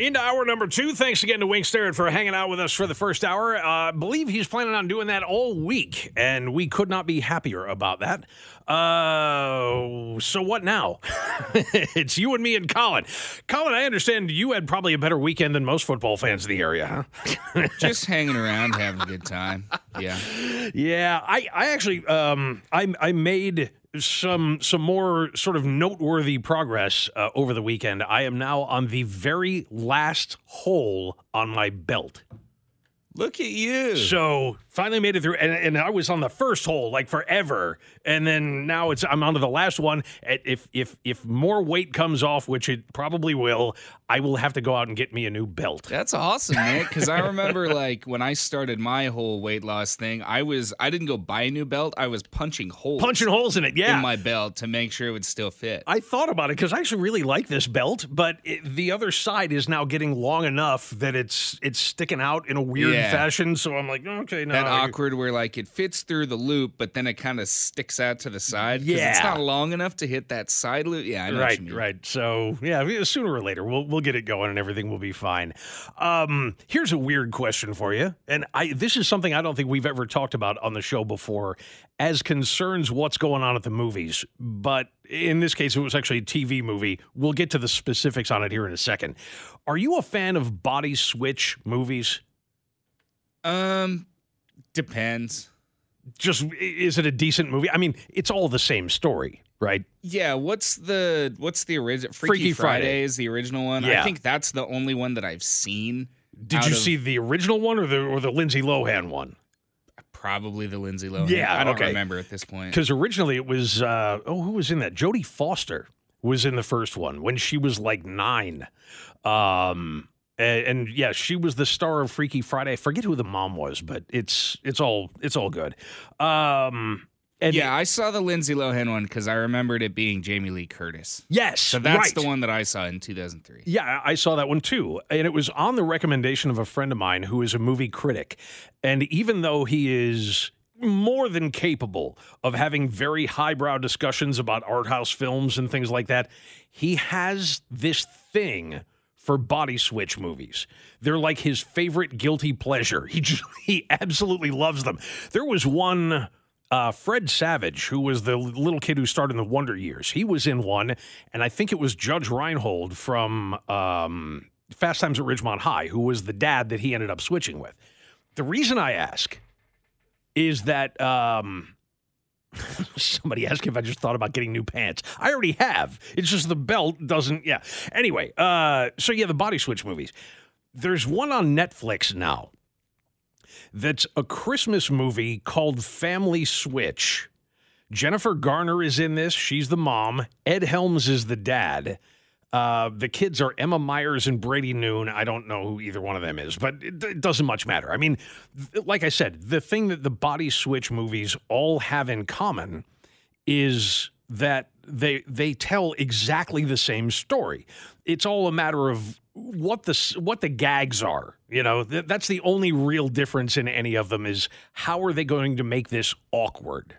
Into hour number two. Thanks again to Wink Starrett for hanging out with us for the first hour. Uh, I believe he's planning on doing that all week, and we could not be happier about that. Uh, so what now? it's you and me and Colin. Colin, I understand you had probably a better weekend than most football fans in the area, huh? Just hanging around, having a good time. Yeah. Yeah, I, I actually, um, I, I made some some more sort of noteworthy progress uh, over the weekend. I am now on the very last hole on my belt. Look at you. So finally made it through, and, and I was on the first hole like forever, and then now it's I'm onto the last one. If if if more weight comes off, which it probably will, I will have to go out and get me a new belt. That's awesome, man. Because I remember like when I started my whole weight loss thing, I was I didn't go buy a new belt. I was punching holes, punching holes in it, yeah, in my belt to make sure it would still fit. I thought about it because I actually really like this belt, but it, the other side is now getting long enough that it's it's sticking out in a weird yeah. fashion. So I'm like, okay, no, that awkward where like it fits through the loop, but then it kind of sticks out to the side. Yeah, it's not long enough to hit that side loop. Yeah, I know right, right. So yeah, sooner or later we'll we'll get it going and everything will be fine. Um, here's a weird question for you, and I this is something I don't think we've ever talked about on the show before, as concerns what's going on at the movies, but. In this case, it was actually a TV movie. We'll get to the specifics on it here in a second. Are you a fan of body switch movies? Um, depends. Just is it a decent movie? I mean, it's all the same story, right? Yeah. What's the what's the original? Freaky, Freaky Friday. Friday is the original one. Yeah. I think that's the only one that I've seen. Did you of, see the original one or the or the Lindsay Lohan one? Probably the Lindsay Lohan. Yeah, I don't okay. remember at this point. Because originally it was uh, oh, who was in that? Jodie Foster was in the first one when she was like nine. Um, and, and yeah, she was the star of Freaky Friday. I forget who the mom was, but it's it's all it's all good. Um, and yeah, I saw the Lindsay Lohan one because I remembered it being Jamie Lee Curtis. Yes, so that's right. the one that I saw in 2003. Yeah, I saw that one too, and it was on the recommendation of a friend of mine who is a movie critic, and even though he is more than capable of having very highbrow discussions about art house films and things like that, he has this thing for body switch movies. They're like his favorite guilty pleasure. He just, he absolutely loves them. There was one uh, Fred Savage, who was the little kid who starred in the Wonder Years. He was in one, and I think it was Judge Reinhold from um, Fast Times at Ridgemont High, who was the dad that he ended up switching with. The reason I ask is that um, Somebody asked if I just thought about getting new pants. I already have. It's just the belt doesn't. Yeah. Anyway, uh, so yeah, the body switch movies. There's one on Netflix now that's a Christmas movie called Family Switch. Jennifer Garner is in this. She's the mom. Ed Helms is the dad. Uh, the kids are Emma Myers and Brady Noon. I don't know who either one of them is, but it, it, doesn't much matter. I mean, th- like I said, the thing that the body switch movies all have in common is that they they tell exactly the same story. It's all a matter of what the what the gags are. You know, th- that's the only real difference in any of them is how are they going to make this awkward.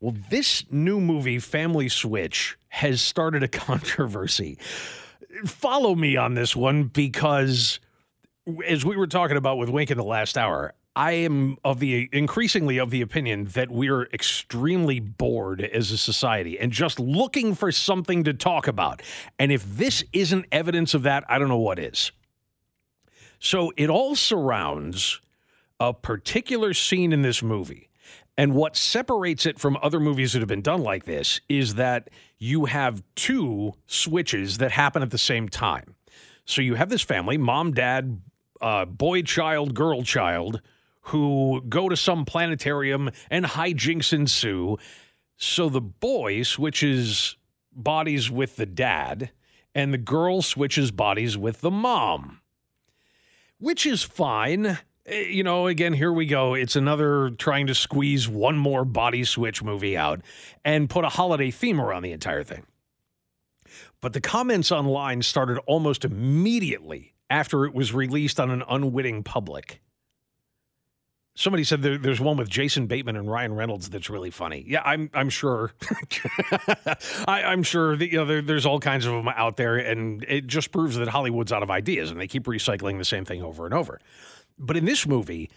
Well, this new movie, Family Switch, has started a controversy. Follow me on this one because, as we were talking about with Wink in the last hour, I am of the increasingly of the opinion that we're extremely bored as a society and just looking for something to talk about. And if this isn't evidence of that, I don't know what is. So it all surrounds a particular scene in this movie and what separates it from other movies that have been done like this is that you have two switches that happen at the same time. So you have this family, mom, dad, uh, boy, child, girl, child, who go to some planetarium and hijinks ensue. So the boy switches bodies with the dad, and the girl switches bodies with the mom, which is fine. Eh, you know, again, here we go. It's another trying to squeeze one more body switch movie out and put a holiday theme around the entire thing. But the comments online started almost immediately after it was released on an unwitting public. Somebody said there, there's one with Jason Bateman and Ryan Reynolds that's really funny. Yeah, I'm I'm sure. I, am sure that you know there, there's all kinds of them out there, and it just proves that Hollywood's out of ideas, and they keep recycling the same thing over and over. But in this movie,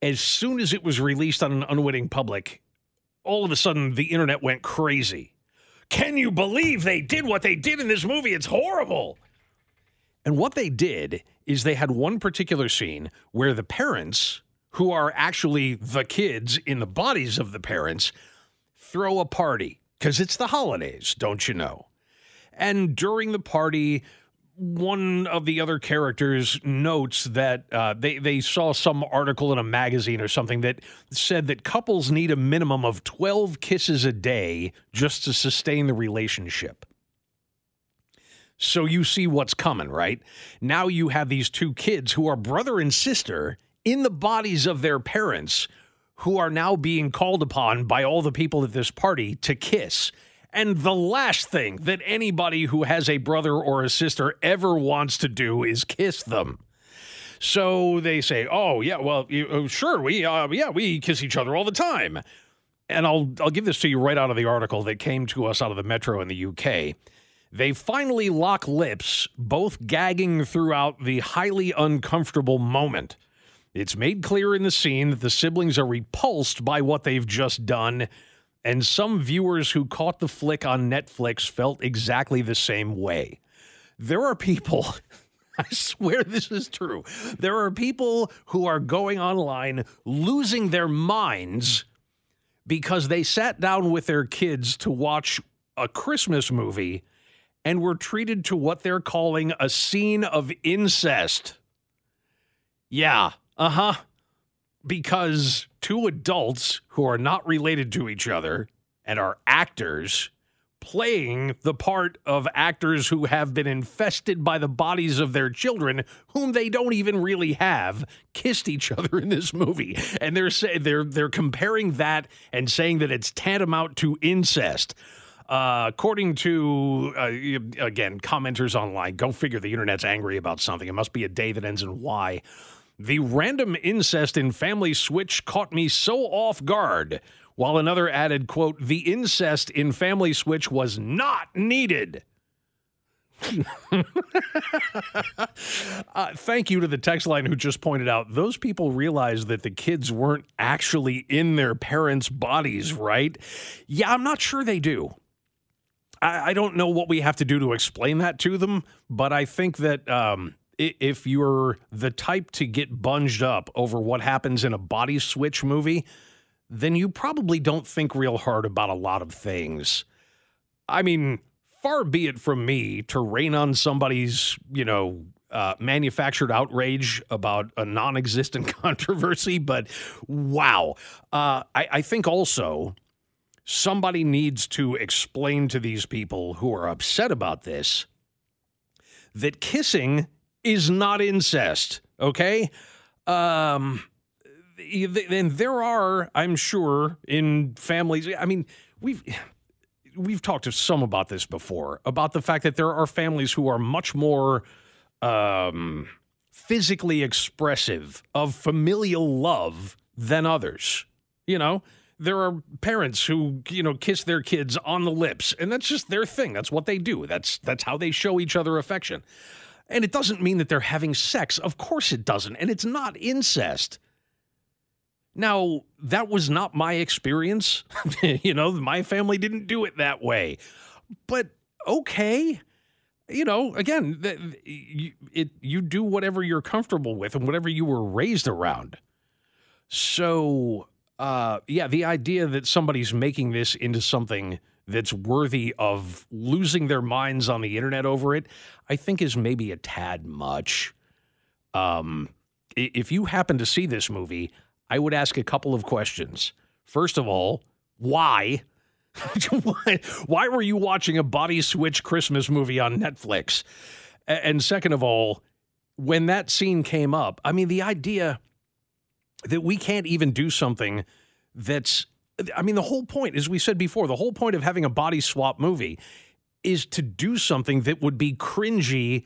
as soon as it was released on an unwitting public, all of a sudden the internet went crazy. Can you believe they did what they did in this movie? It's horrible. And what they did is they had one particular scene where the parents who are actually the kids in the bodies of the parents, throw a party because it's the holidays, don't you know? And during the party, one of the other characters notes that uh, they they saw some article in a magazine or something that said that couples need a minimum of twelve kisses a day just to sustain the relationship. So you see what's coming, right? Now you have these two kids who are brother and sister in the bodies of their parents who are now being called upon by all the people at this party to kiss. And the last thing that anybody who has a brother or a sister ever wants to do is kiss them. So they say, "Oh yeah, well, you, oh, sure, we uh, yeah we kiss each other all the time." And I'll I'll give this to you right out of the article that came to us out of the Metro in the UK. They finally lock lips, both gagging throughout the highly uncomfortable moment. It's made clear in the scene that the siblings are repulsed by what they've just done, and some viewers who caught the flick on Netflix felt exactly the same way. There are people. I swear this is true. There are people who are going online losing their minds because they sat down with their kids to watch a Christmas movie and were treated to what they're calling a scene of incest. Yeah, uh huh. Because two adults who are not related to each other and are actors playing the part of actors who have been infested by the bodies of their children whom they don't even really have kissed each other in this movie. And they're say, they're they're comparing that and saying that it's tantamount to incest. Uh, according to uh, again commenters online go figure the internet's angry about something. It must be a day that ends in y the random incest in Family Switch caught me so off guard, while another added, quote, the incest in Family Switch was not needed. uh, thank you to the text line who just pointed out those people realized that the kids weren't actually in their parents' bodies, right? Yeah, I'm not sure they do. I, I don't know what we have to do to explain that to them, but I think that um, if you're the type to get bunged up over what happens in a body switch movie, then you probably don't think real hard about a lot of things. I mean, far be it from me to rain on somebody's, you know, uh, manufactured outrage about a non existent controversy, but wow. Uh, I, I think also somebody needs to explain to these people who are upset about this that kissing is not incest. Okay. Um, and there are, I'm sure, in families. I mean, we've we've talked to some about this before about the fact that there are families who are much more um, physically expressive of familial love than others. You know, there are parents who you know kiss their kids on the lips, and that's just their thing. That's what they do. That's that's how they show each other affection. And it doesn't mean that they're having sex. Of course it doesn't. And it's not incest. Now, that was not my experience. you know, my family didn't do it that way. But okay. You know, again, you, it, you do whatever you're comfortable with and whatever you were raised around. So, uh, yeah, the idea that somebody's making this into something that's worthy of losing their minds on the internet over it, I think is maybe a tad much. Um, if you happen to see this movie, I would ask a couple of questions. First of all, why? why, why were you watching a body switch Christmas movie on Netflix? And second of all, when that scene came up, I mean, the idea that we can't even do something that's I mean, the whole point, as we said before, the whole point of having a body swap movie is to do something that would be cringy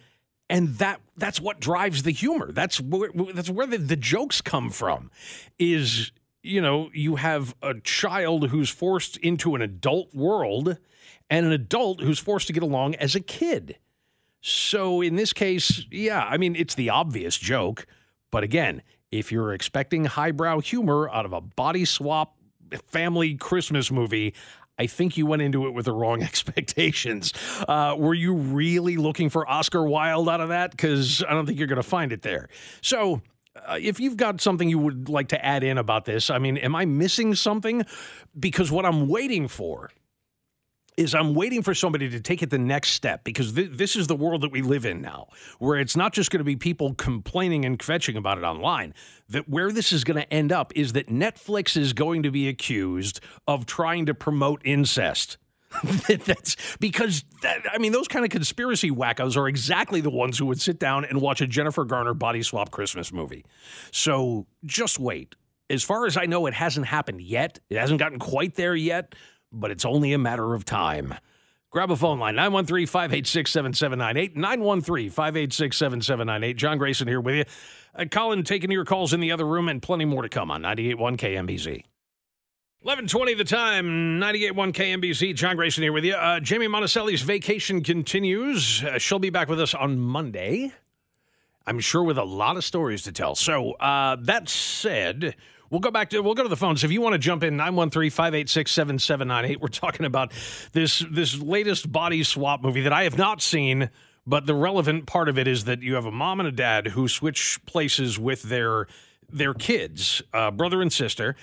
and that that's what drives the humor. That's where that's where the, the jokes come from. Is you know you have a child who's forced into an adult world, and an adult who's forced to get along as a kid. So in this case, yeah, I mean it's the obvious joke, but again, if you're expecting highbrow humor out of a body swap family Christmas movie, I think you went into it with the wrong expectations. Uh, were you really looking for Oscar Wilde out of that? Because I don't think you're going to find it there. So. Uh, if you've got something you would like to add in about this, I mean, am I missing something? Because what I'm waiting for is I'm waiting for somebody to take it the next step because th- this is the world that we live in now, where it's not just going to be people complaining and kvetching about it online. That where this is going to end up is that Netflix is going to be accused of trying to promote incest. That's because that, I mean those kind of conspiracy wackos are exactly the ones who would sit down and watch a Jennifer Garner body swap Christmas movie. So just wait. As far as I know, it hasn't happened yet. It hasn't gotten quite there yet but it's only a matter of time. Grab a phone line, 913 586 7798. 913 586 7798. John Grayson here with you. Uh, Colin taking your calls in the other room and plenty more to come on 98.1 KMBZ. 1120 the time, 98.1 KMBZ. John Grayson here with you. Uh, Jamie Monticelli's vacation continues. Uh, she'll be back with us on Monday. I'm sure with a lot of stories to tell. So, uh, that said, We'll go back to we'll go to the phones. If you want to jump in 913-586-7798. We're talking about this this latest body swap movie that I have not seen, but the relevant part of it is that you have a mom and a dad who switch places with their their kids, uh, brother and sister.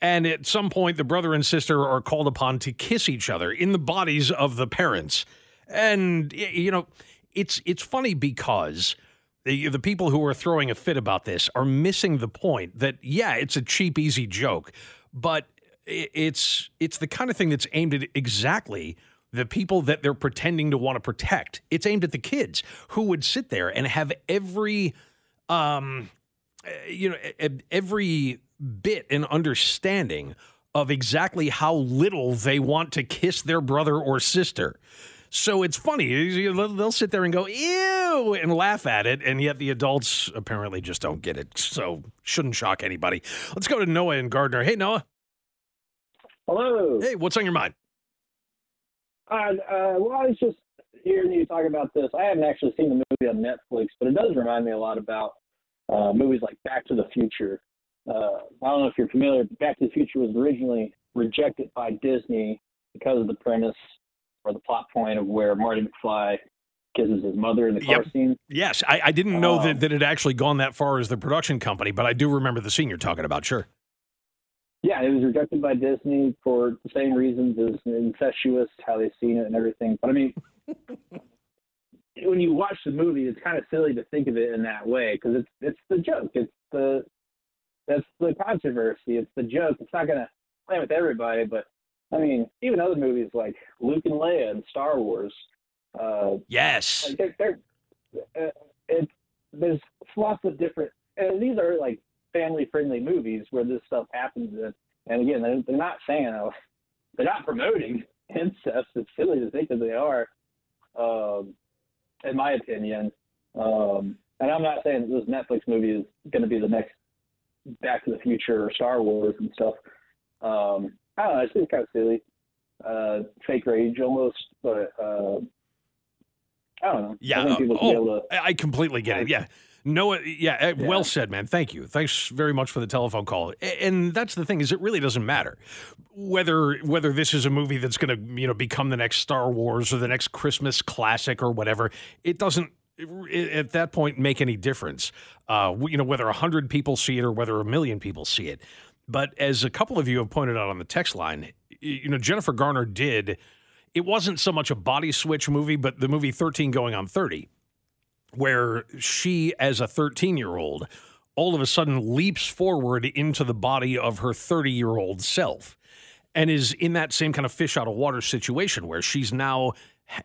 And at some point, the brother and sister are called upon to kiss each other in the bodies of the parents. And you know, it's it's funny because the, the people who are throwing a fit about this are missing the point that yeah, it's a cheap, easy joke, but it's it's the kind of thing that's aimed at exactly the people that they're pretending to want to protect. It's aimed at the kids who would sit there and have every, um, you know, every bit and understanding of exactly how little they want to kiss their brother or sister. So it's funny. They'll sit there and go, ew, and laugh at it. And yet the adults apparently just don't get it. So shouldn't shock anybody. Let's go to Noah and Gardner. Hey, Noah. Hello. Hey, what's on your mind? Uh, uh, well, I was just hearing you talk about this. I haven't actually seen the movie on Netflix, but it does remind me a lot about uh, movies like Back to the Future. Uh, I don't know if you're familiar. Back to the Future was originally rejected by Disney because of the premise or the plot point of where Marty McFly kisses his mother in the car yep. scene. Yes, I, I didn't know um, that, that it actually gone that far as the production company, but I do remember the scene you're talking about. Sure. Yeah, it was rejected by Disney for the same reasons as incestuous, how they've seen it and everything. But I mean, when you watch the movie, it's kind of silly to think of it in that way because it's it's the joke. It's the that's the controversy. It's the joke. It's not gonna play with everybody, but I mean, even other movies like Luke and Leia and Star Wars. Uh, yes. Like they're, they're, uh, it's, there's lots of different, and these are like family-friendly movies where this stuff happens. And, and again, they're, they're not saying, oh, they're not promoting incest. It's silly to think that they are, um, in my opinion. Um, and I'm not saying that this Netflix movie is going to be the next Back to the Future or Star Wars and stuff. Um, I don't know. It's just kind of silly, uh, fake rage almost, but uh, I don't know. Yeah. I, oh, I completely get it. Yeah. No, yeah, eh, yeah, well said, man. Thank you. Thanks very much for the telephone call. And that's the thing is, it really doesn't matter whether whether this is a movie that's going to you know become the next Star Wars or the next Christmas classic or whatever. It doesn't at that point make any difference. Uh, you know, whether a hundred people see it or whether a million people see it. But as a couple of you have pointed out on the text line, you know, Jennifer Garner did. It wasn't so much a body switch movie, but the movie 13 Going on 30, where she, as a 13 year old, all of a sudden leaps forward into the body of her 30 year old self and is in that same kind of fish out of water situation where she's now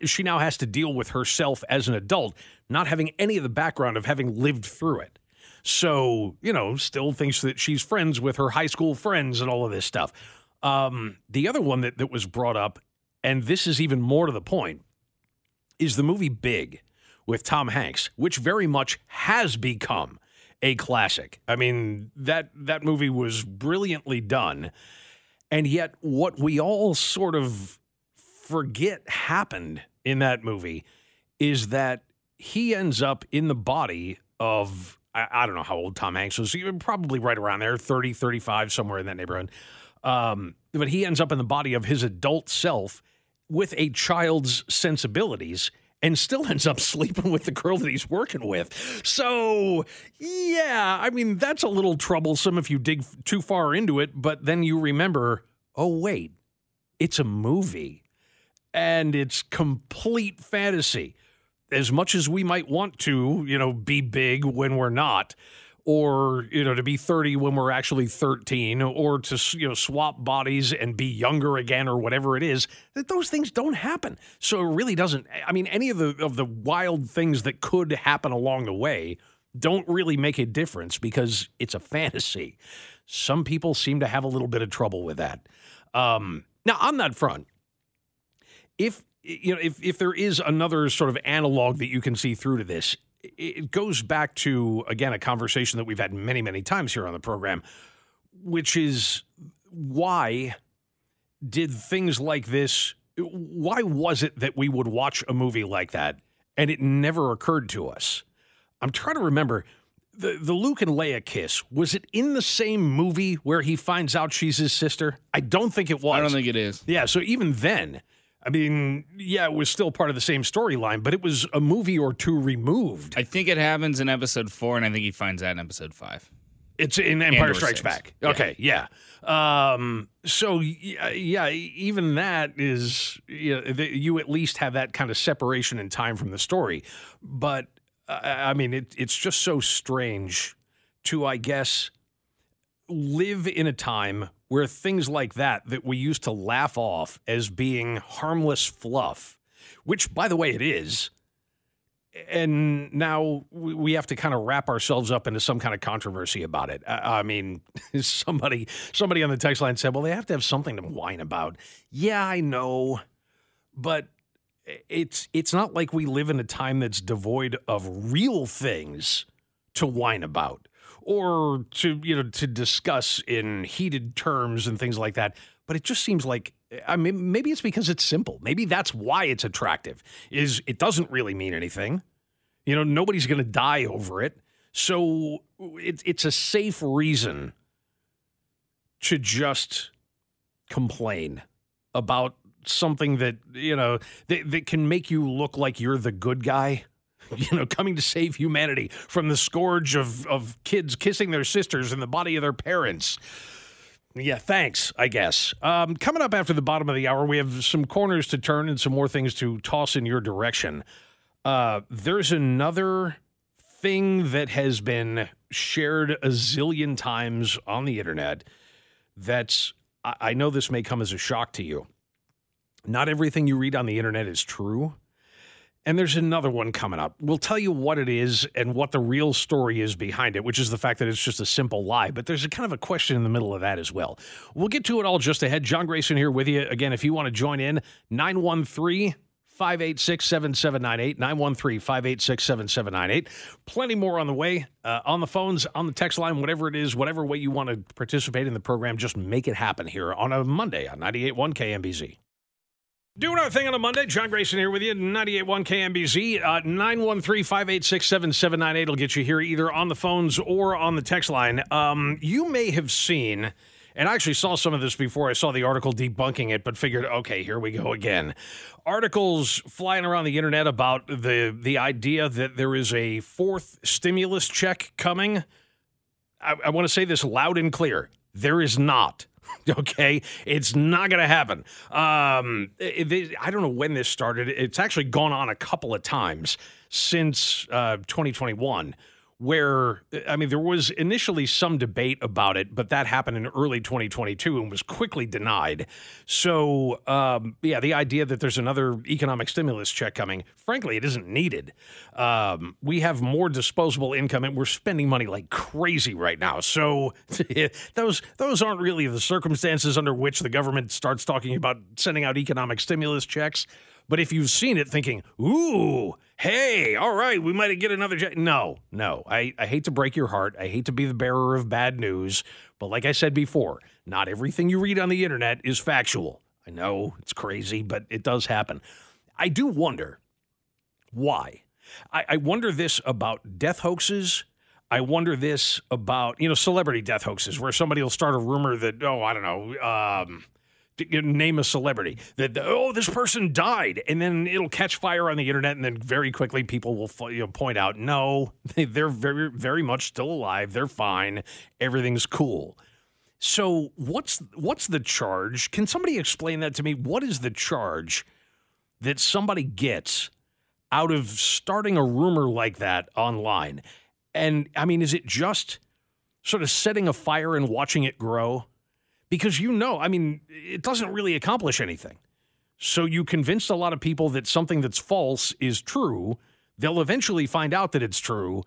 she now has to deal with herself as an adult not having any of the background of having lived through it so, you know, still thinks that she's friends with her high school friends and all of this stuff. Um, the other one that, that was brought up, and this is even more to the point, is the movie Big, with Tom Hanks, which very much has become a classic. I mean, that that movie was brilliantly done. And yet what we all sort of forget happened in that movie is that he ends up in the body of I, I don't know how old Tom Hanks was, probably right around there, 30, 35, somewhere in that neighborhood. Um, but he ends up in the body of his adult self with a child's sensibilities and still ends up sleeping with the girl that he's working with. So, yeah, I mean, that's a little troublesome if you dig too far into it, but then you remember, oh, wait, it's a movie and it's complete fantasy. As much as we might want to, you know, be big when we're not, or you know to be 30 when we're actually 13 or to you know swap bodies and be younger again or whatever it is that those things don't happen. So it really doesn't i mean any of the of the wild things that could happen along the way don't really make a difference because it's a fantasy. Some people seem to have a little bit of trouble with that. Um, now on that front if you know if if there is another sort of analog that you can see through to this it goes back to again a conversation that we've had many many times here on the program which is why did things like this why was it that we would watch a movie like that and it never occurred to us i'm trying to remember the, the Luke and Leia kiss was it in the same movie where he finds out she's his sister? I don't think it was. I don't think it is. Yeah, so even then, I mean, yeah, it was still part of the same storyline, but it was a movie or two removed. I think it happens in episode four, and I think he finds that in episode five. It's in Empire Strikes Back. Okay, yeah. Um, so yeah, even that is you, know, you at least have that kind of separation in time from the story. But uh, I mean, it, it's just so strange to, I guess, live in a time where things like that that we used to laugh off as being harmless fluff, which by the way it is, and now we have to kind of wrap ourselves up into some kind of controversy about it. I mean, somebody somebody on the text line said, "Well, they have to have something to whine about." Yeah, I know, but it's it's not like we live in a time that's devoid of real things to whine about or to you know to discuss in heated terms and things like that. But it just seems like i mean maybe it's because it's simple. Maybe that's why it's attractive is it doesn't really mean anything. You know nobody's going to die over it. So it, it's a safe reason to just complain about something that you know that, that can make you look like you're the good guy you know, coming to save humanity from the scourge of, of kids kissing their sisters in the body of their parents. Yeah, thanks, I guess. Um, coming up after the bottom of the hour, we have some corners to turn and some more things to toss in your direction. Uh, there's another thing that has been shared a zillion times on the internet that's, I, I know this may come as a shock to you. Not everything you read on the internet is true. And there's another one coming up. We'll tell you what it is and what the real story is behind it, which is the fact that it's just a simple lie. But there's a kind of a question in the middle of that as well. We'll get to it all just ahead. John Grayson here with you. Again, if you want to join in, 913 586 7798. 913 586 7798. Plenty more on the way. Uh, on the phones, on the text line, whatever it is, whatever way you want to participate in the program, just make it happen here on a Monday on 98.1 KMBZ. Doing our thing on a Monday. John Grayson here with you, 98.1 KMBZ. Uh, 913 586 7798 will get you here either on the phones or on the text line. Um, you may have seen, and I actually saw some of this before I saw the article debunking it, but figured, okay, here we go again. Articles flying around the internet about the, the idea that there is a fourth stimulus check coming. I, I want to say this loud and clear there is not. Okay, it's not going to happen. Um, it, it, I don't know when this started. It's actually gone on a couple of times since uh, 2021 where I mean there was initially some debate about it, but that happened in early 2022 and was quickly denied. So um, yeah, the idea that there's another economic stimulus check coming, frankly, it isn't needed. Um, we have more disposable income and we're spending money like crazy right now. So those those aren't really the circumstances under which the government starts talking about sending out economic stimulus checks. But if you've seen it thinking, ooh, hey, all right, we might get another jet. No, no. I, I hate to break your heart. I hate to be the bearer of bad news. But like I said before, not everything you read on the internet is factual. I know it's crazy, but it does happen. I do wonder why. I, I wonder this about death hoaxes. I wonder this about, you know, celebrity death hoaxes where somebody will start a rumor that, oh, I don't know, um, name a celebrity. That oh this person died. And then it'll catch fire on the internet and then very quickly people will you know, point out no they're very very much still alive. They're fine. Everything's cool. So what's what's the charge? Can somebody explain that to me? What is the charge that somebody gets out of starting a rumor like that online? And i mean is it just sort of setting a fire and watching it grow because you know, I mean, it doesn't really accomplish anything. So you convinced a lot of people that something that's false is true. They'll eventually find out that it's true.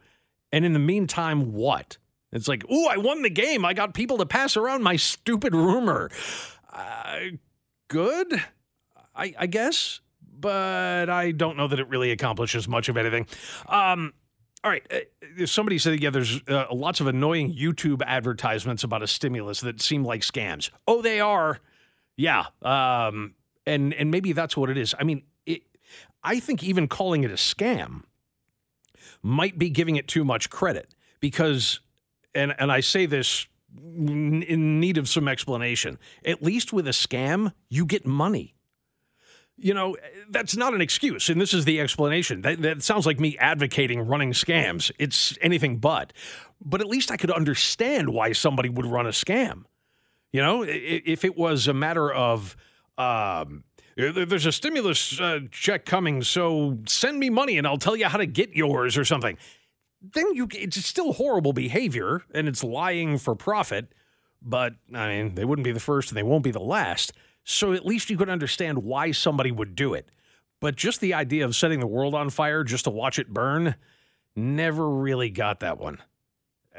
And in the meantime, what? It's like, oh, I won the game. I got people to pass around my stupid rumor. Uh, good, I, I guess, but I don't know that it really accomplishes much of anything. Um, all right. Uh, somebody said, yeah, there's uh, lots of annoying YouTube advertisements about a stimulus that seem like scams. Oh, they are. Yeah. Um, and, and maybe that's what it is. I mean, it, I think even calling it a scam might be giving it too much credit because, and, and I say this in need of some explanation, at least with a scam, you get money you know, that's not an excuse. And this is the explanation. That, that, sounds like me advocating running scams. It's anything but. But at least I could understand why somebody would run a scam. You know, if it was a matter of, um, there's a stimulus uh, check coming, so send me money and I'll tell you how to get yours or something. Then you, it's still horrible behavior and it's lying for profit. But I mean, they wouldn't be the first and they won't be the last. So at least you could understand why somebody would do it. But just the idea of setting the world on fire just to watch it burn, never really got that one.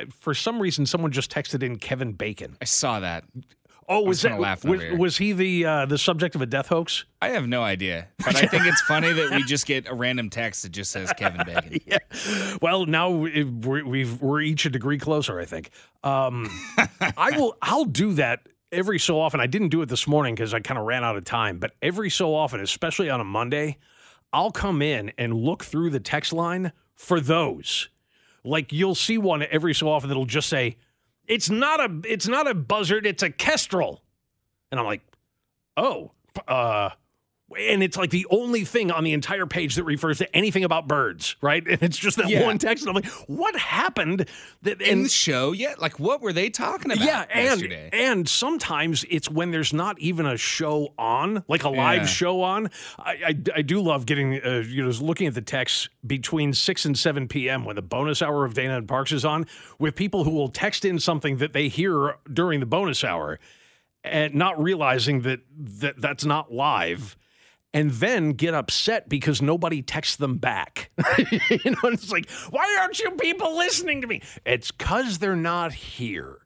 For some reason, someone just texted in Kevin Bacon. I saw that. Oh, was that was, was, he the uh, the subject of a death hoax? I have no idea, but I think it's funny that we just get a random text that just says Kevin Bacon. yeah. Well, now we're, we've we're each a degree closer. I think. Um, I will. I'll do that every so often, I didn't do it this morning because I kind of ran out of time, but every so often, especially on a Monday, I'll come in and look through the text line for those. Like you'll see one every so often that'll just say, "It's not a it's not a buzzard, it's a kestrel," and I'm like, "Oh, uh, and it's like the only thing on the entire page that refers to anything about birds, right? And it's just that yeah. one text, and I'm like, what happened? That, in the show, yeah, like what were they talking about? Yeah, and yesterday? and sometimes it's when there's not even a show on, like a live yeah. show on. I, I, I do love getting uh, you know looking at the text between six and seven p.m. when the bonus hour of Dana and Parks is on, with people who will text in something that they hear during the bonus hour, and not realizing that that that's not live and then get upset because nobody texts them back. you know, it's like, why aren't you people listening to me? It's because they're not here.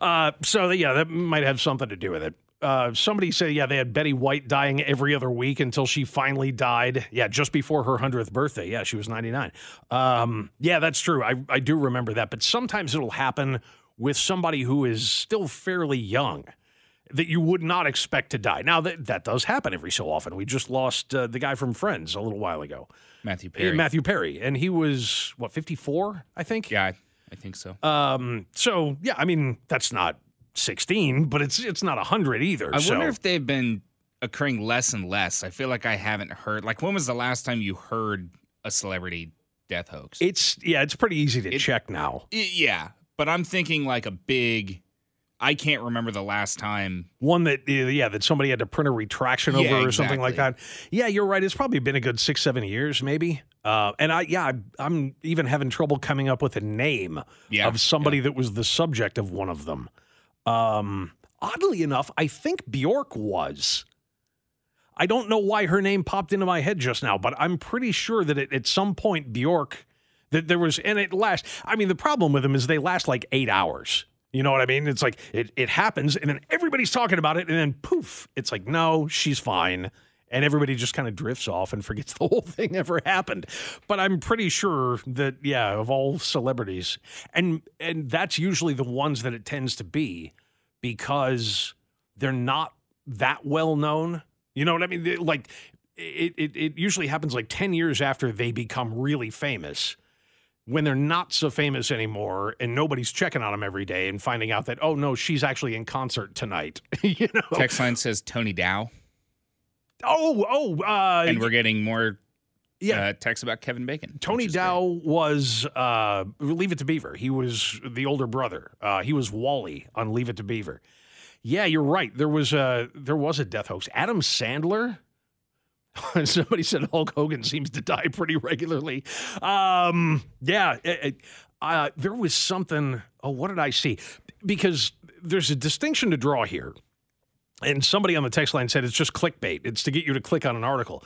Uh, so, yeah, that might have something to do with it. Uh, somebody said, yeah, they had Betty White dying every other week until she finally died. Yeah, just before her 100th birthday. Yeah, she was 99. Um, yeah, that's true. I, I do remember that. But sometimes it'll happen with somebody who is still fairly young that you would not expect to die. Now that that does happen every so often. We just lost uh, the guy from Friends a little while ago, Matthew Perry. Matthew Perry, and he was what fifty four, I think. Yeah, I, I think so. Um, so yeah, I mean that's not sixteen, but it's it's not hundred either. I so. wonder if they've been occurring less and less. I feel like I haven't heard. Like when was the last time you heard a celebrity death hoax? It's yeah, it's pretty easy to it, check now. It, yeah, but I'm thinking like a big I can't remember the last time one that yeah that somebody had to print a retraction over yeah, or something like that. Yeah, you're right. It's probably been a good six seven years maybe. Uh, and I yeah I'm even having trouble coming up with a name yeah, of somebody yeah. that was the subject of one of them. Um, oddly enough, I think Bjork was. I don't know why her name popped into my head just now, but I'm pretty sure that it, at some point Bjork that there was and it last. I mean, the problem with them is they last like eight hours. You know what I mean? It's like it, it happens and then everybody's talking about it and then poof, it's like, no, she's fine. and everybody just kind of drifts off and forgets the whole thing ever happened. But I'm pretty sure that yeah, of all celebrities, and and that's usually the ones that it tends to be because they're not that well known. You know what I mean? Like it, it, it usually happens like 10 years after they become really famous when they're not so famous anymore and nobody's checking on them every day and finding out that, oh no, she's actually in concert tonight. you know? Text line says Tony Dow, Oh, oh, uh, and we're getting more yeah. uh, texts about Kevin Bacon. Tony. Dow was uh, Leave It to Beaver. He was the older brother. Uh, he was Wally on Leave It to Beaver. Yeah, you're right. There was a there was a death hoax. Adam Sandler. Somebody said Hulk Hogan seems to die pretty regularly. Um, yeah, it- it- uh, there was something. Oh, what did I see? Because there's a distinction to draw here. And somebody on the text line said it's just clickbait. It's to get you to click on an article.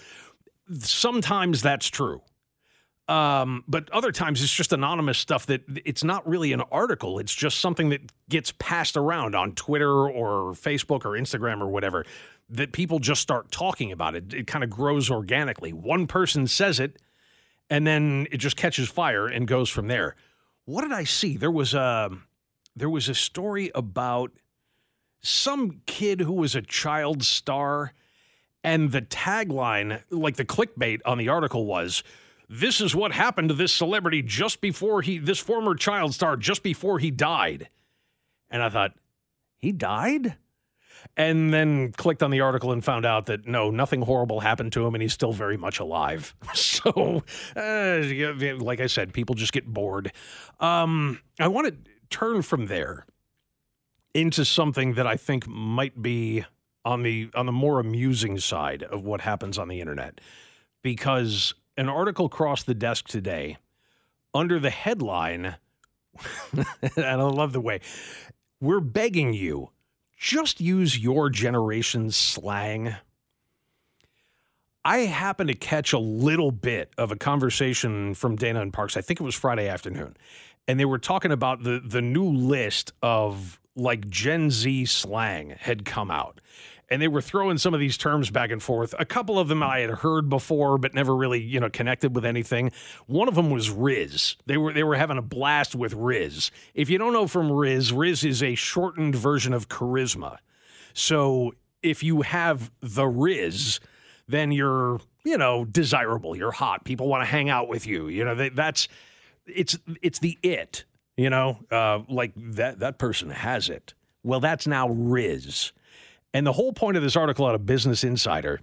Sometimes that's true. Um, but other times it's just anonymous stuff that it's not really an article. It's just something that gets passed around on Twitter or Facebook or Instagram or whatever that people just start talking about it. It kind of grows organically. One person says it and then it just catches fire and goes from there. What did I see? There was a there was a story about some kid who was a child star and the tagline, like the clickbait on the article was, this is what happened to this celebrity just before he, this former child star, just before he died. And I thought, he died? And then clicked on the article and found out that no, nothing horrible happened to him and he's still very much alive. So, uh, like I said, people just get bored. Um, I want to turn from there into something that I think might be on the on the more amusing side of what happens on the internet because an article crossed the desk today under the headline and I love the way we're begging you just use your generation's slang. I happened to catch a little bit of a conversation from Dana and Parks. I think it was Friday afternoon. And they were talking about the the new list of like Gen Z slang had come out. And they were throwing some of these terms back and forth. A couple of them I had heard before, but never really, you know, connected with anything. One of them was Rizz. They were they were having a blast with Rizz. If you don't know from Rizz, Rizz is a shortened version of charisma. So if you have the Rizz, then you're, you know, desirable. You're hot. People want to hang out with you. You know, they, that's it's it's the it. You know, uh, like that that person has it. Well, that's now Rizz. And the whole point of this article out of Business Insider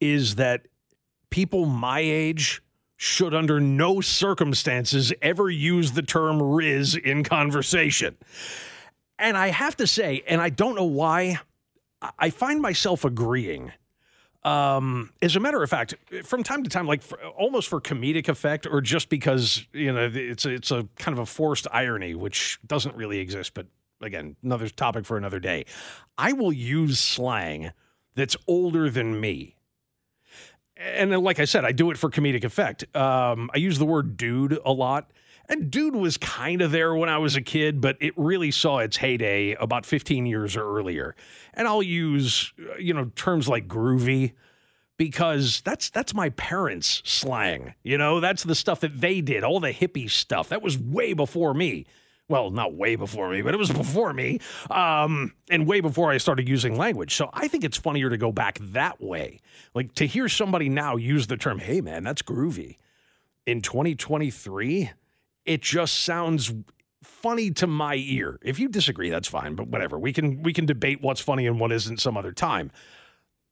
is that people my age should, under no circumstances, ever use the term Rizz in conversation. And I have to say, and I don't know why, I- find myself agreeing. Um, as a matter of fact, from time to time, like for, almost for comedic effect, or just because you know it's it's a kind of a forced irony, which doesn't really exist. But again, another topic for another day. I will use slang that's older than me. And like I said, I do it for comedic effect. Um, I use the word dude a lot. And dude was kind of there when I was a kid, but it really saw its heyday about 15 years earlier. And I'll use, uh, you know, terms like groovy because that's that's my parents' slang. You know, that's the stuff that they did, all the hippie stuff. That was way before me. Well, not way before me, but it was before me, um, and way before I started using language. So I think it's funnier to go back that way. Like to hear somebody now use the term, "Hey, man, that's groovy," in 2023, it just sounds funny to my ear. If you disagree, that's fine, but whatever. We can we can debate what's funny and what isn't some other time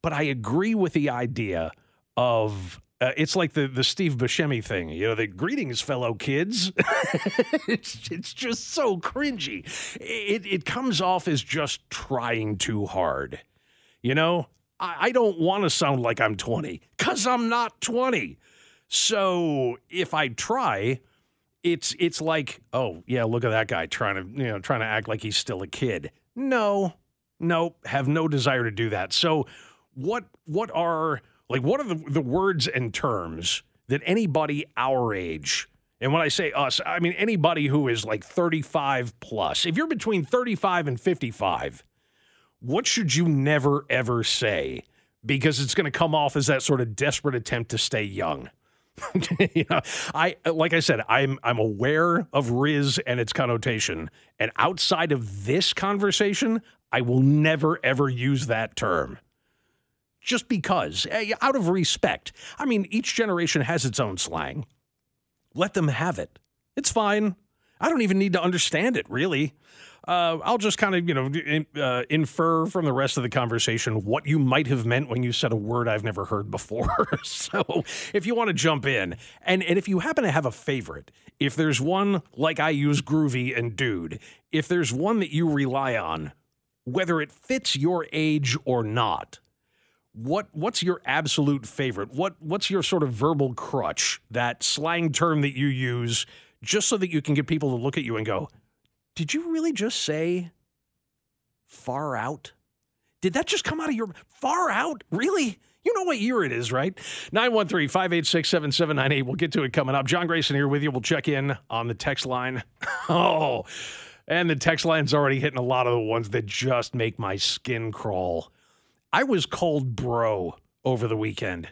but I agree with the idea of uh, it's like the the Steve Buscemi thing, you know, the greetings, fellow kids. it's it's just so cringy. It it comes off as just trying too hard. You know, I, I don't want to sound like I'm 20 because I'm not 20. So if I try, it's it's like, oh yeah, look at that guy trying to you know trying to act like he's still a kid. No, no, have no desire to do that. So what what are like what are the, the words and terms that anybody our age and when I say us, I mean anybody who is like 35 plus. If you're between 35 and 55, what should you never ever say because it's going to come off as that sort of desperate attempt to stay young. you know, I like I said, I'm I'm aware of Rizz and its connotation, and outside of this conversation, I will never ever use that term. Just because, eh, out of respect. I mean, each generation has its own slang. Let them have it. It's fine. I don't even need to understand it, really uh, I'll just kind of, you know, in, uh, infer from the rest of the conversation what you might have meant when you said a word I've never heard before. so if you want to jump in, and, and if you happen to have a favorite, if there's one like I use groovy and dude, if there's one that you rely on, whether it fits your age or not, what what's your absolute favorite? What what's your sort of verbal crutch, that slang term that you use just so that you can get people to look at you and go, did you really just say far out? Did that just come out of your far out? Really? You know what year it is, right? 913 586 7798. We'll get to it coming up. John Grayson here with you. We'll check in on the text line. oh, and the text line's already hitting a lot of the ones that just make my skin crawl. I was called bro over the weekend.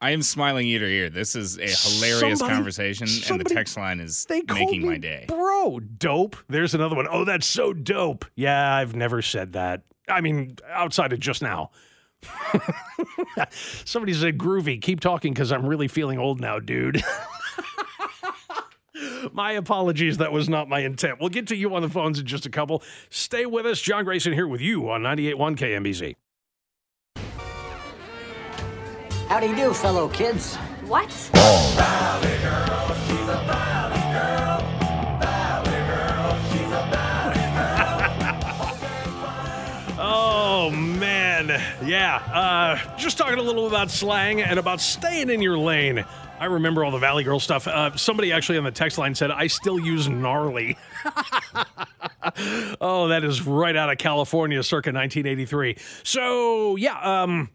I am smiling ear to ear. This is a hilarious somebody, conversation, somebody, and the text line is making my day. Bro, dope. There's another one. Oh, that's so dope. Yeah, I've never said that. I mean, outside of just now. Somebody said groovy. Keep talking because I'm really feeling old now, dude. my apologies. That was not my intent. We'll get to you on the phones in just a couple. Stay with us. John Grayson here with you on 98.1 KMBZ. How do you do, fellow kids? What? Valley girl, she's a valley girl. Valley girl, she's a valley girl. oh, man. Yeah. Uh, just talking a little about slang and about staying in your lane. I remember all the Valley Girl stuff. Uh, somebody actually on the text line said, I still use gnarly. oh, that is right out of California circa 1983. So, yeah, um,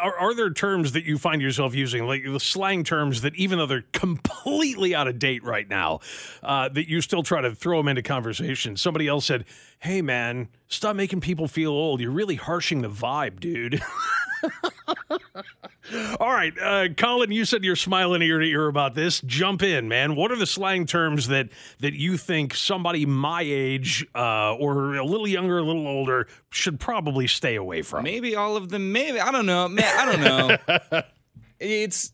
are, are, there terms that you find yourself using, like the slang terms that, even though they're completely out of date right now, uh, that you still try to throw them into conversation? Somebody else said, "Hey, man, stop making people feel old. You're really harshing the vibe, dude." All right, uh, Colin, you said you're smiling ear to ear about this. Jump in, man. What are the slang terms that that you think somebody my age uh, or a little younger, a little older should probably stay away from? Maybe all of them. Maybe I don't know. Man, I don't know. it's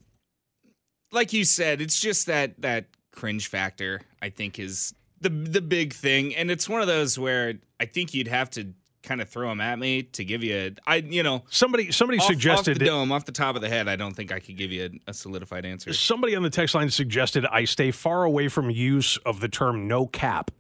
like you said. It's just that that cringe factor. I think is the the big thing, and it's one of those where I think you'd have to kind of throw them at me to give you a, I you know somebody somebody off, suggested off the dome off the top of the head. I don't think I could give you a, a, solidified answer. Somebody on the text line suggested I stay far away from use of the term no cap.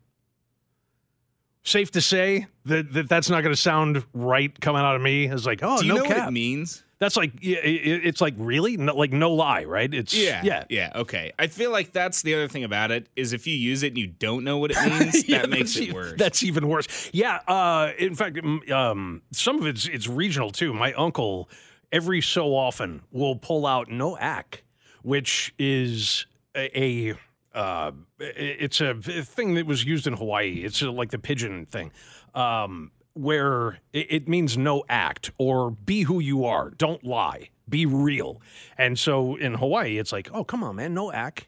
Safe to say that, that that's not going to sound right coming out of me. It's like, oh, Do you no know cap. what it means? That's like it's like really no, like no lie, right? It's yeah, yeah, yeah. Okay, I feel like that's the other thing about it is if you use it and you don't know what it means, yeah, that makes it worse. That's even worse. Yeah. Uh, in fact, um, some of it's it's regional too. My uncle every so often will pull out no ack, which is a, a uh, it's a thing that was used in Hawaii. It's like the pidgin thing. Um, where it means no act or be who you are. Don't lie. Be real. And so in Hawaii, it's like, oh, come on, man, no act.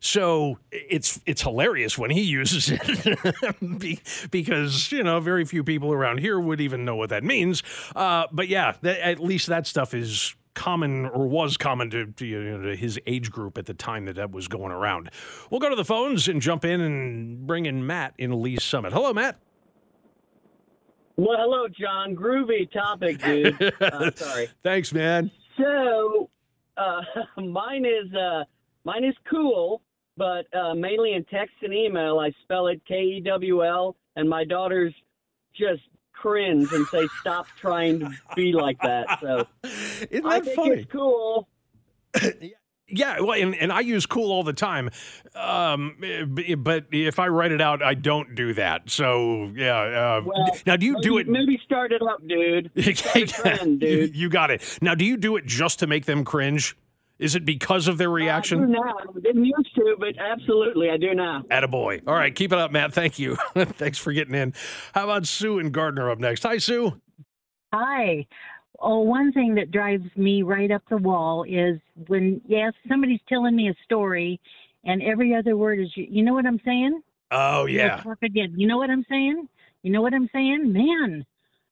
So it's it's hilarious when he uses it because you know very few people around here would even know what that means. Uh, but yeah, at least that stuff is common or was common to, to, you know, to, his age group at the time that that was going around. We'll go to the phones and jump in and bring in Matt in Lee's Summit. Hello, Matt. Well, hello, John. Groovy topic, dude. Uh, sorry. Thanks, man. So, uh, mine is uh, mine is cool, but uh, mainly in text and email, I spell it K E W L, and my daughters just cringe and say, "Stop trying to be like that." So, Isn't that I think funny? it's cool. Yeah, well, and, and I use cool all the time, um, but if I write it out, I don't do that. So yeah. Uh, well, now, do you maybe, do it? Maybe start it up, dude. trend, dude. You, you, got it. Now, do you do it just to make them cringe? Is it because of their reaction? I do now. I didn't used to, but absolutely, I do now. Attaboy. All right, keep it up, Matt. Thank you. Thanks for getting in. How about Sue and Gardner up next? Hi, Sue. Hi. Oh, one thing that drives me right up the wall is when yes, somebody's telling me a story, and every other word is you. You know what I'm saying? Oh yeah. again. You know what I'm saying? You know what I'm saying? Man.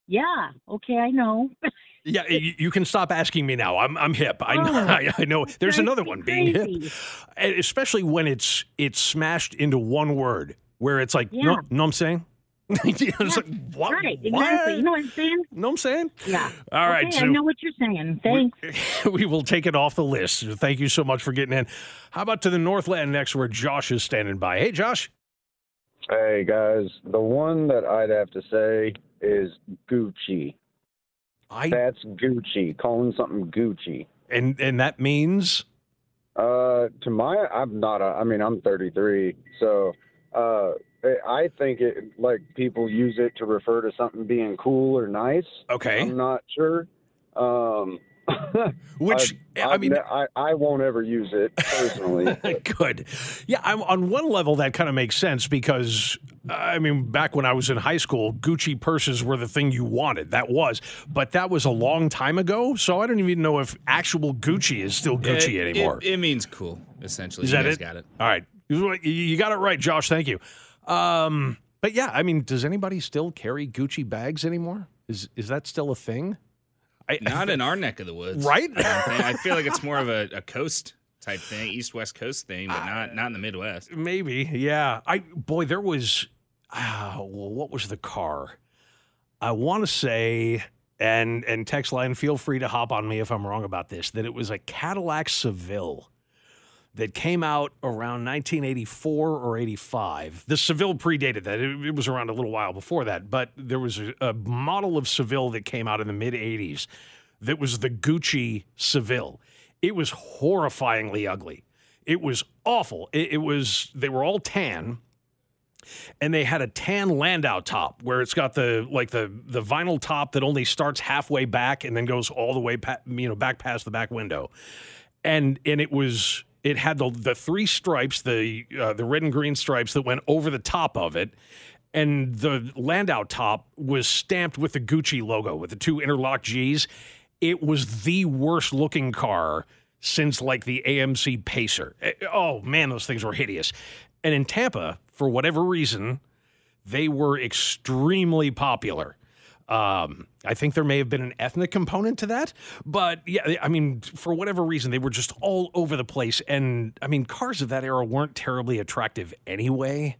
Yeah. Okay, I know. Yeah, you, you can stop asking me now. I'm I'm hip. I know. Oh, I, I know. There's another one being hip, crazy. And especially when it's it's smashed into one word, where it's like, no, Yeah. know what I'm saying? Yeah, it's like, what? Right, exactly. what? You know what I'm saying? Know what I'm saying? Yeah. All right, Okay, so I know what you're saying. Thanks. we will take it off the list. Thank you so much for getting in. How about to the Northland next, where Josh is standing by? Hey, Josh. Hey guys, the one that I'd have to say is Gucci. I That's Gucci. Calling something Gucci. and and that means Uh, to my, I'm not. A, I mean, I'm 33, so uh, I think it like people use it to refer to something being cool or nice. okay. I'm not sure. Um, Which I've- I mean, ne- I, I won't ever use it personally. Good. Yeah, I'm, on one level, that kind of makes sense because, I mean, back when I was in high school, Gucci purses were the thing you wanted. That was. But that was a long time ago. So I don't even know if actual Gucci is still Gucci It- anymore. It, it means cool, essentially. is you that guys it? got it. All right. You you got it right, Josh. Thank you. Um, but yeah, I mean, does anybody still carry Gucci bags anymore? Is is that still a thing? I, Not in our neck of the woods. Right? I. I feel like it's more of a, a coast type thing, east west coast thing, but not not in the Midwest. Maybe, yeah. I boy, there was. Ah, well, what was the car? I want to say, and and text line, feel free to hop on me if I'm wrong about this. That it was a Cadillac Seville that came out around 1984 or 85. The Seville predated that. It, it was around a little while before that, but there was a, a model of Seville that came out in the mid 80s that was the Gucci Seville. It was horrifyingly ugly. It was awful. It, it was they were all tan and they had a tan Landau top where it's got the like the the vinyl top that only starts halfway back and then goes all the way pa- you know back past the back window. And and it was it had the the three stripes, the uh, the red and green stripes that went over the top of it. And the Landau top was stamped with the Gucci logo with the two interlocked G's. It was the worst looking car since like the AMC Pacer. Eh, Oh man, those things were hideous. And in Tampa, for whatever reason, they were extremely popular. Um, I think there may have been an ethnic component to that, but yeah, I mean, for whatever reason, they were just all over the place. And I mean, cars of that era weren't terribly attractive anyway.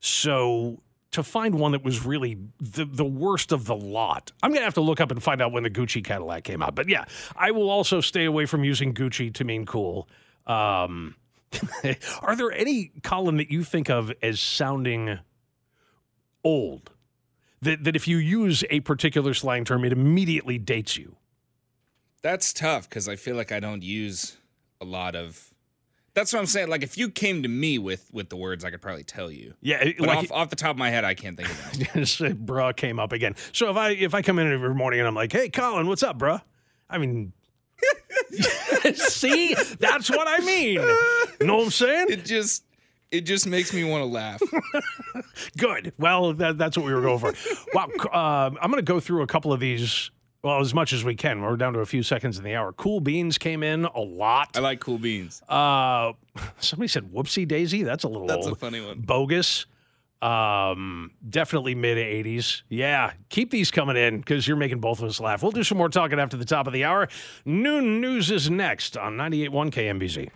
So to find one that was really the, the worst of the lot, I'm going to have to look up and find out when the Gucci Cadillac came out. But yeah, I will also stay away from using Gucci to mean cool. Um, are there any, Colin, that you think of as sounding old? That, that if you use a particular slang term, it immediately dates you. That's tough because I feel like I don't use a lot of. That's what I'm saying. Like if you came to me with with the words, I could probably tell you. Yeah, But like off, off the top of my head, I can't think of that. Bruh came up again. So if I if I come in every morning and I'm like, hey Colin, what's up, bruh? I mean See? That's what I mean. You know what I'm saying? it just it just makes me want to laugh. Good. Well, that, that's what we were going for. wow. Uh, I'm going to go through a couple of these, well, as much as we can. We're down to a few seconds in the hour. Cool Beans came in a lot. I like cool beans. Uh, somebody said whoopsie daisy. That's a little That's a funny one. Bogus. Um, definitely mid 80s. Yeah, keep these coming in because you're making both of us laugh. We'll do some more talking after the top of the hour. Noon news is next on 98.1 KMBZ.